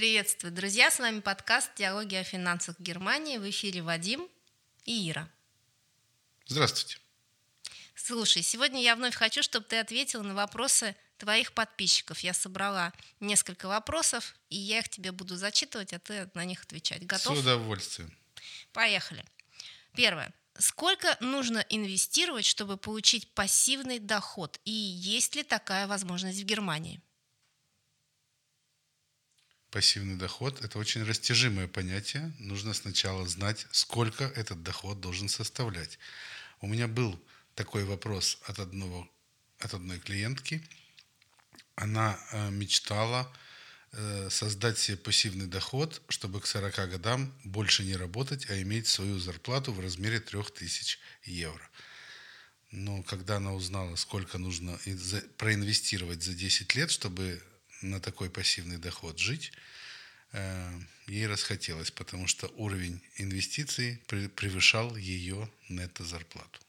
Приветствую, друзья! С вами подкаст «Диалоги о финансах Германии». В эфире Вадим и Ира. Здравствуйте. Слушай, сегодня я вновь хочу, чтобы ты ответил на вопросы твоих подписчиков. Я собрала несколько вопросов, и я их тебе буду зачитывать, а ты на них отвечать. Готов? С удовольствием. Поехали. Первое. Сколько нужно инвестировать, чтобы получить пассивный доход? И есть ли такая возможность в Германии? Пассивный доход – это очень растяжимое понятие. Нужно сначала знать, сколько этот доход должен составлять. У меня был такой вопрос от, одного, от одной клиентки. Она э, мечтала э, создать себе пассивный доход, чтобы к 40 годам больше не работать, а иметь свою зарплату в размере 3000 евро. Но когда она узнала, сколько нужно проинвестировать за 10 лет, чтобы на такой пассивный доход жить, э, ей расхотелось, потому что уровень инвестиций превышал ее нетто-зарплату.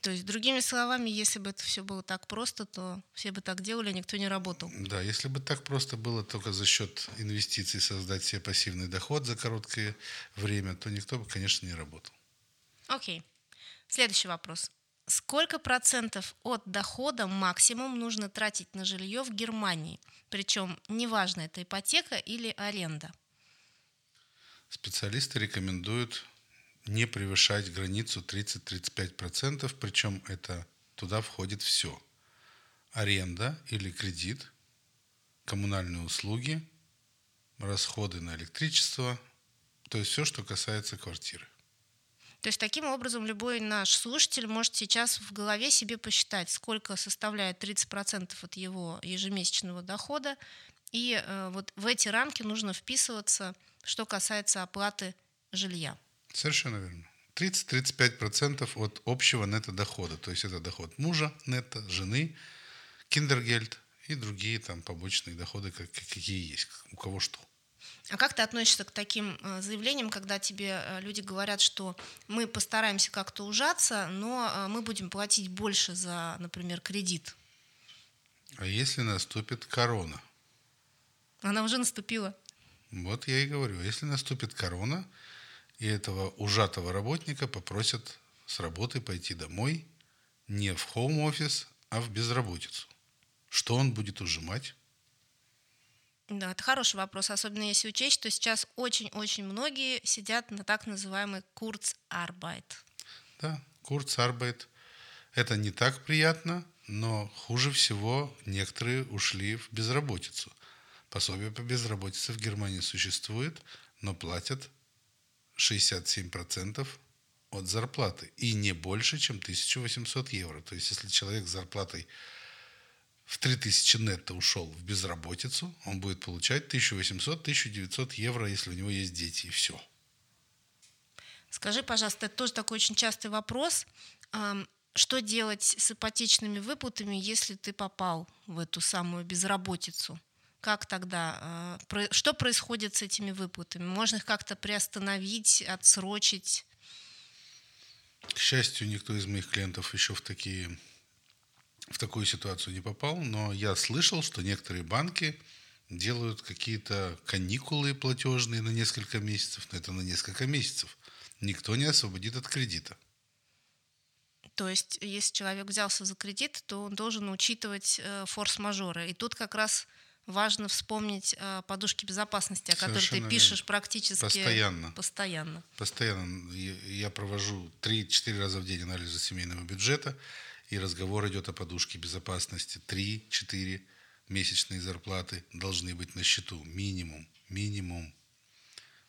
То есть, другими словами, если бы это все было так просто, то все бы так делали, никто не работал. Да, если бы так просто было только за счет инвестиций создать себе пассивный доход за короткое время, то никто бы, конечно, не работал. Окей. Следующий вопрос. Сколько процентов от дохода максимум нужно тратить на жилье в Германии? Причем неважно, это ипотека или аренда. Специалисты рекомендуют не превышать границу 30-35%, причем это туда входит все. Аренда или кредит, коммунальные услуги, расходы на электричество, то есть все, что касается квартиры. То есть таким образом любой наш слушатель может сейчас в голове себе посчитать, сколько составляет 30% от его ежемесячного дохода, и э, вот в эти рамки нужно вписываться, что касается оплаты жилья. Совершенно верно. 30-35% от общего нетто-дохода. То есть это доход мужа нетто, жены, киндергельд и другие там побочные доходы, какие есть, у кого что. А как ты относишься к таким э, заявлениям, когда тебе э, люди говорят, что мы постараемся как-то ужаться, но э, мы будем платить больше за, например, кредит? А если наступит корона? Она уже наступила. Вот я и говорю, если наступит корона, и этого ужатого работника попросят с работы пойти домой не в хоум-офис, а в безработицу. Что он будет ужимать? Да, это хороший вопрос, особенно если учесть, что сейчас очень-очень многие сидят на так называемый Курцарбайт. Да, Курцарбайт. Это не так приятно, но хуже всего некоторые ушли в безработицу. Пособие по безработице в Германии существует, но платят 67% от зарплаты и не больше, чем 1800 евро. То есть, если человек с зарплатой в 3000 нетто ушел в безработицу, он будет получать 1800-1900 евро, если у него есть дети, и все. Скажи, пожалуйста, это тоже такой очень частый вопрос. Что делать с ипотечными выплатами, если ты попал в эту самую безработицу? Как тогда? А, что происходит с этими выплатами? Можно их как-то приостановить, отсрочить? К счастью, никто из моих клиентов еще в такие в такую ситуацию не попал, но я слышал, что некоторые банки делают какие-то каникулы платежные на несколько месяцев, но это на несколько месяцев. Никто не освободит от кредита. То есть, если человек взялся за кредит, то он должен учитывать э, форс-мажоры. И тут как раз важно вспомнить э, подушки безопасности, о которых ты пишешь практически постоянно. Постоянно. Постоянно. Я провожу 3-4 раза в день анализа семейного бюджета и разговор идет о подушке безопасности. Три-четыре месячные зарплаты должны быть на счету. Минимум. Минимум.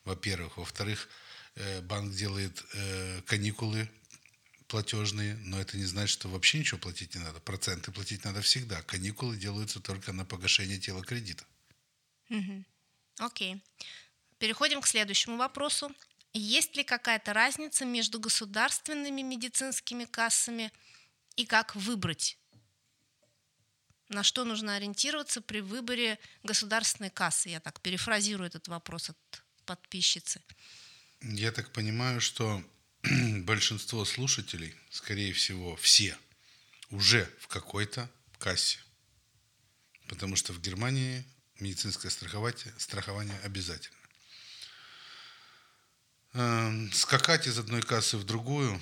Во-первых. Во-вторых, э, банк делает э, каникулы платежные, но это не значит, что вообще ничего платить не надо. Проценты платить надо всегда. Каникулы делаются только на погашение тела кредита. Окей. Okay. Переходим к следующему вопросу. Есть ли какая-то разница между государственными медицинскими кассами и как выбрать? На что нужно ориентироваться при выборе государственной кассы? Я так перефразирую этот вопрос от подписчицы. Я так понимаю, что большинство слушателей, скорее всего, все, уже в какой-то кассе. Потому что в Германии медицинское страхование, страхование обязательно. Эм, скакать из одной кассы в другую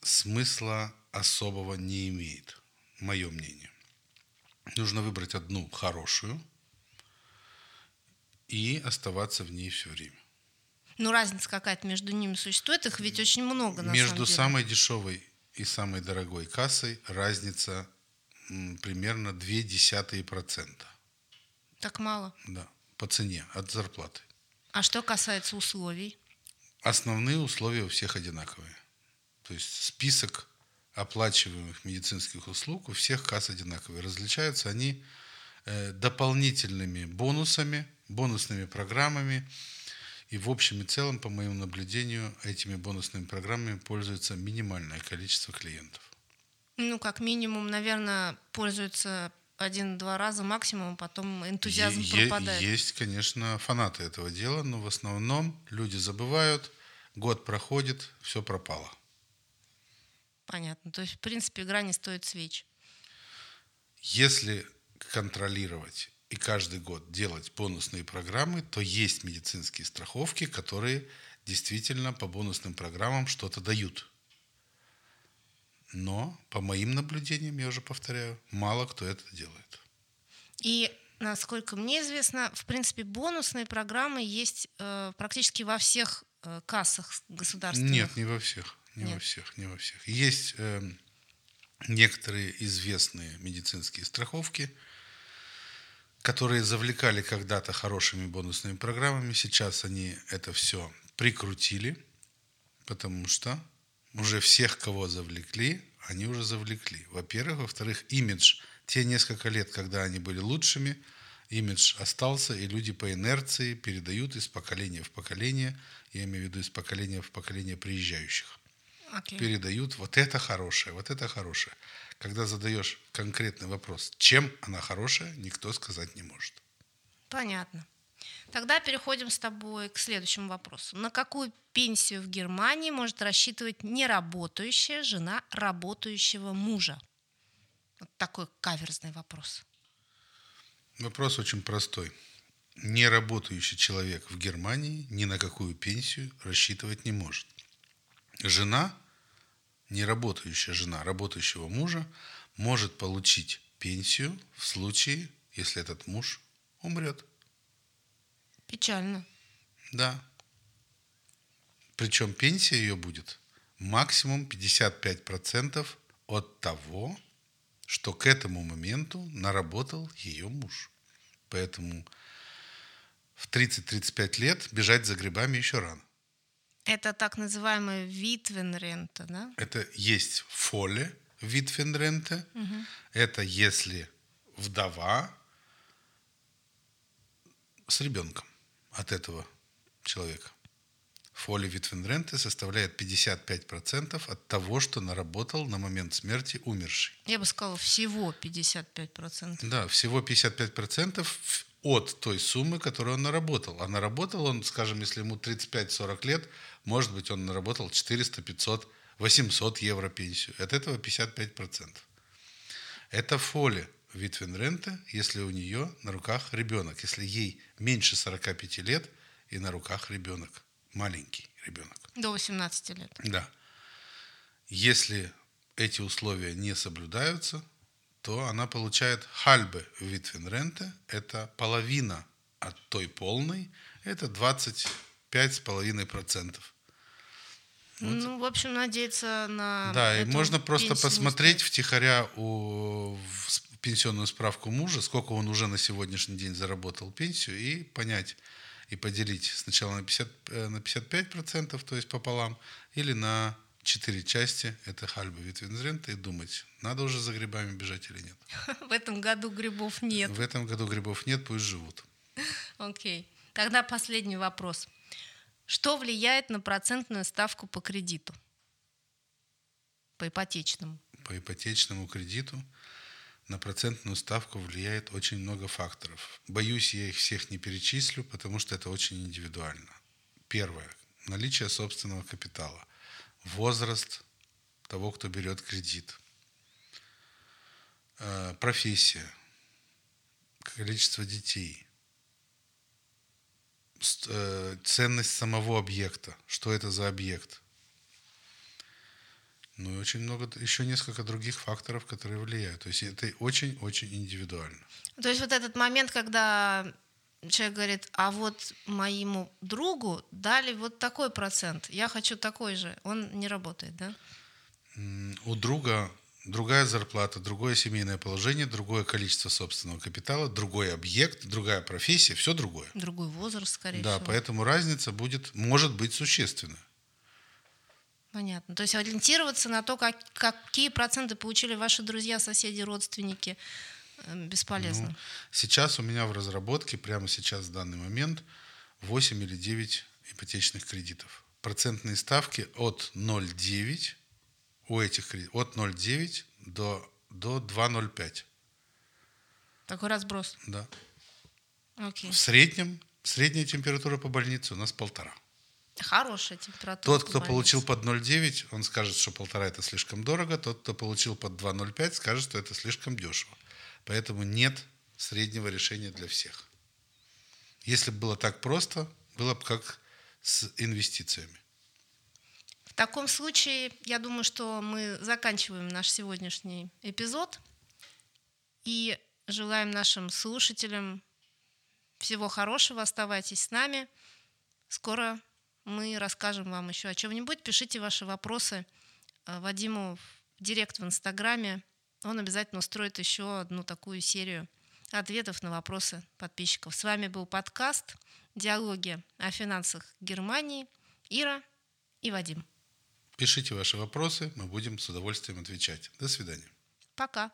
смысла особого не имеет, мое мнение. Нужно выбрать одну хорошую и оставаться в ней все время. Ну, разница какая-то между ними существует, их ведь очень много на Между самом деле. самой дешевой и самой дорогой кассой разница м, примерно 0,2%. Так мало. Да, по цене от зарплаты. А что касается условий? Основные условия у всех одинаковые. То есть список оплачиваемых медицинских услуг у всех касс одинаковые. Различаются они э, дополнительными бонусами, бонусными программами. И в общем и целом, по моему наблюдению, этими бонусными программами пользуется минимальное количество клиентов. Ну, как минимум, наверное, пользуются один-два раза максимум, потом энтузиазм е- пропадает. Есть, конечно, фанаты этого дела, но в основном люди забывают, год проходит, все пропало. Понятно. То есть, в принципе, игра не стоит свеч. Если контролировать и каждый год делать бонусные программы, то есть медицинские страховки, которые действительно по бонусным программам что-то дают. Но, по моим наблюдениям, я уже повторяю, мало кто это делает. И, насколько мне известно, в принципе, бонусные программы есть э, практически во всех э, кассах государственных. Нет, не во всех. Не во Нет. всех, не во всех. Есть эм, некоторые известные медицинские страховки, которые завлекали когда-то хорошими бонусными программами. Сейчас они это все прикрутили, потому что уже всех, кого завлекли, они уже завлекли. Во-первых. Во-вторых, имидж. Те несколько лет, когда они были лучшими, имидж остался, и люди по инерции передают из поколения в поколение, я имею в виду из поколения в поколение приезжающих Окей. передают вот это хорошее, вот это хорошее. Когда задаешь конкретный вопрос, чем она хорошая, никто сказать не может. Понятно. Тогда переходим с тобой к следующему вопросу. На какую пенсию в Германии может рассчитывать неработающая жена работающего мужа? Вот такой каверзный вопрос. Вопрос очень простой. Неработающий человек в Германии ни на какую пенсию рассчитывать не может. Жена, неработающая жена работающего мужа, может получить пенсию в случае, если этот муж умрет. Печально. Да. Причем пенсия ее будет максимум 55% от того, что к этому моменту наработал ее муж. Поэтому в 30-35 лет бежать за грибами еще рано. Это так называемая витвенрента, да? Это есть фоле Витвенренте. Это если вдова с ребенком от этого человека. Фоли Витвенренте составляет 55% от того, что наработал на момент смерти умерший. Я бы сказала, всего 55%. Да, всего 55% от той суммы, которую он наработал. А наработал он, скажем, если ему 35-40 лет, может быть, он наработал 400, 500, 800 евро пенсию. От этого 55%. Это фоли Витвенренте, если у нее на руках ребенок. Если ей меньше 45 лет и на руках ребенок. Маленький ребенок. До 18 лет. Да. Если эти условия не соблюдаются, то она получает хальбе Витвенренте, это половина от той полной, это 25,5%. Ну, в общем, надеяться на Да, и можно просто посмотреть стоит. втихаря у, в пенсионную справку мужа, сколько он уже на сегодняшний день заработал пенсию, и понять, и поделить сначала на, 50, э, на 55%, то есть пополам, или на 4 части, это хальба Витвензрента, и думать, надо уже за грибами бежать или нет. В этом году грибов нет. В этом году грибов нет, пусть живут. Окей. Тогда последний вопрос. Что влияет на процентную ставку по кредиту? По ипотечному. По ипотечному кредиту на процентную ставку влияет очень много факторов. Боюсь, я их всех не перечислю, потому что это очень индивидуально. Первое. Наличие собственного капитала. Возраст того, кто берет кредит. Э, Профессия. Количество детей. э, ценность самого объекта, что это за объект. Ну и очень много, еще несколько других факторов, которые влияют. То есть это очень-очень индивидуально. То есть вот этот момент, когда человек говорит, а вот моему другу дали вот такой процент, я хочу такой же, он не работает, да? У друга другая зарплата, другое семейное положение, другое количество собственного капитала, другой объект, другая профессия, все другое. Другой возраст, скорее Да, всего. поэтому разница будет, может быть существенна. Понятно. То есть ориентироваться на то, как, какие проценты получили ваши друзья, соседи, родственники, бесполезно. Ну, Сейчас у меня в разработке, прямо сейчас, в данный момент, 8 или 9 ипотечных кредитов. Процентные ставки от 0,9 у этих кредитов, от 0,9 до, до 2,05. Такой разброс. Да. Окей. В среднем, средняя температура по больнице у нас полтора. Хорошая температура. Тот, кто больнице. получил под 0,9, он скажет, что полтора это слишком дорого. Тот, кто получил под 2,05, скажет, что это слишком дешево. Поэтому нет среднего решения для всех. Если бы было так просто, было бы как с инвестициями. В таком случае, я думаю, что мы заканчиваем наш сегодняшний эпизод и желаем нашим слушателям всего хорошего. Оставайтесь с нами. Скоро мы расскажем вам еще о чем-нибудь. Пишите ваши вопросы э, Вадиму в директ в Инстаграме. Он обязательно устроит еще одну такую серию ответов на вопросы подписчиков. С вами был подкаст «Диалоги о финансах Германии». Ира и Вадим. Пишите ваши вопросы, мы будем с удовольствием отвечать. До свидания. Пока.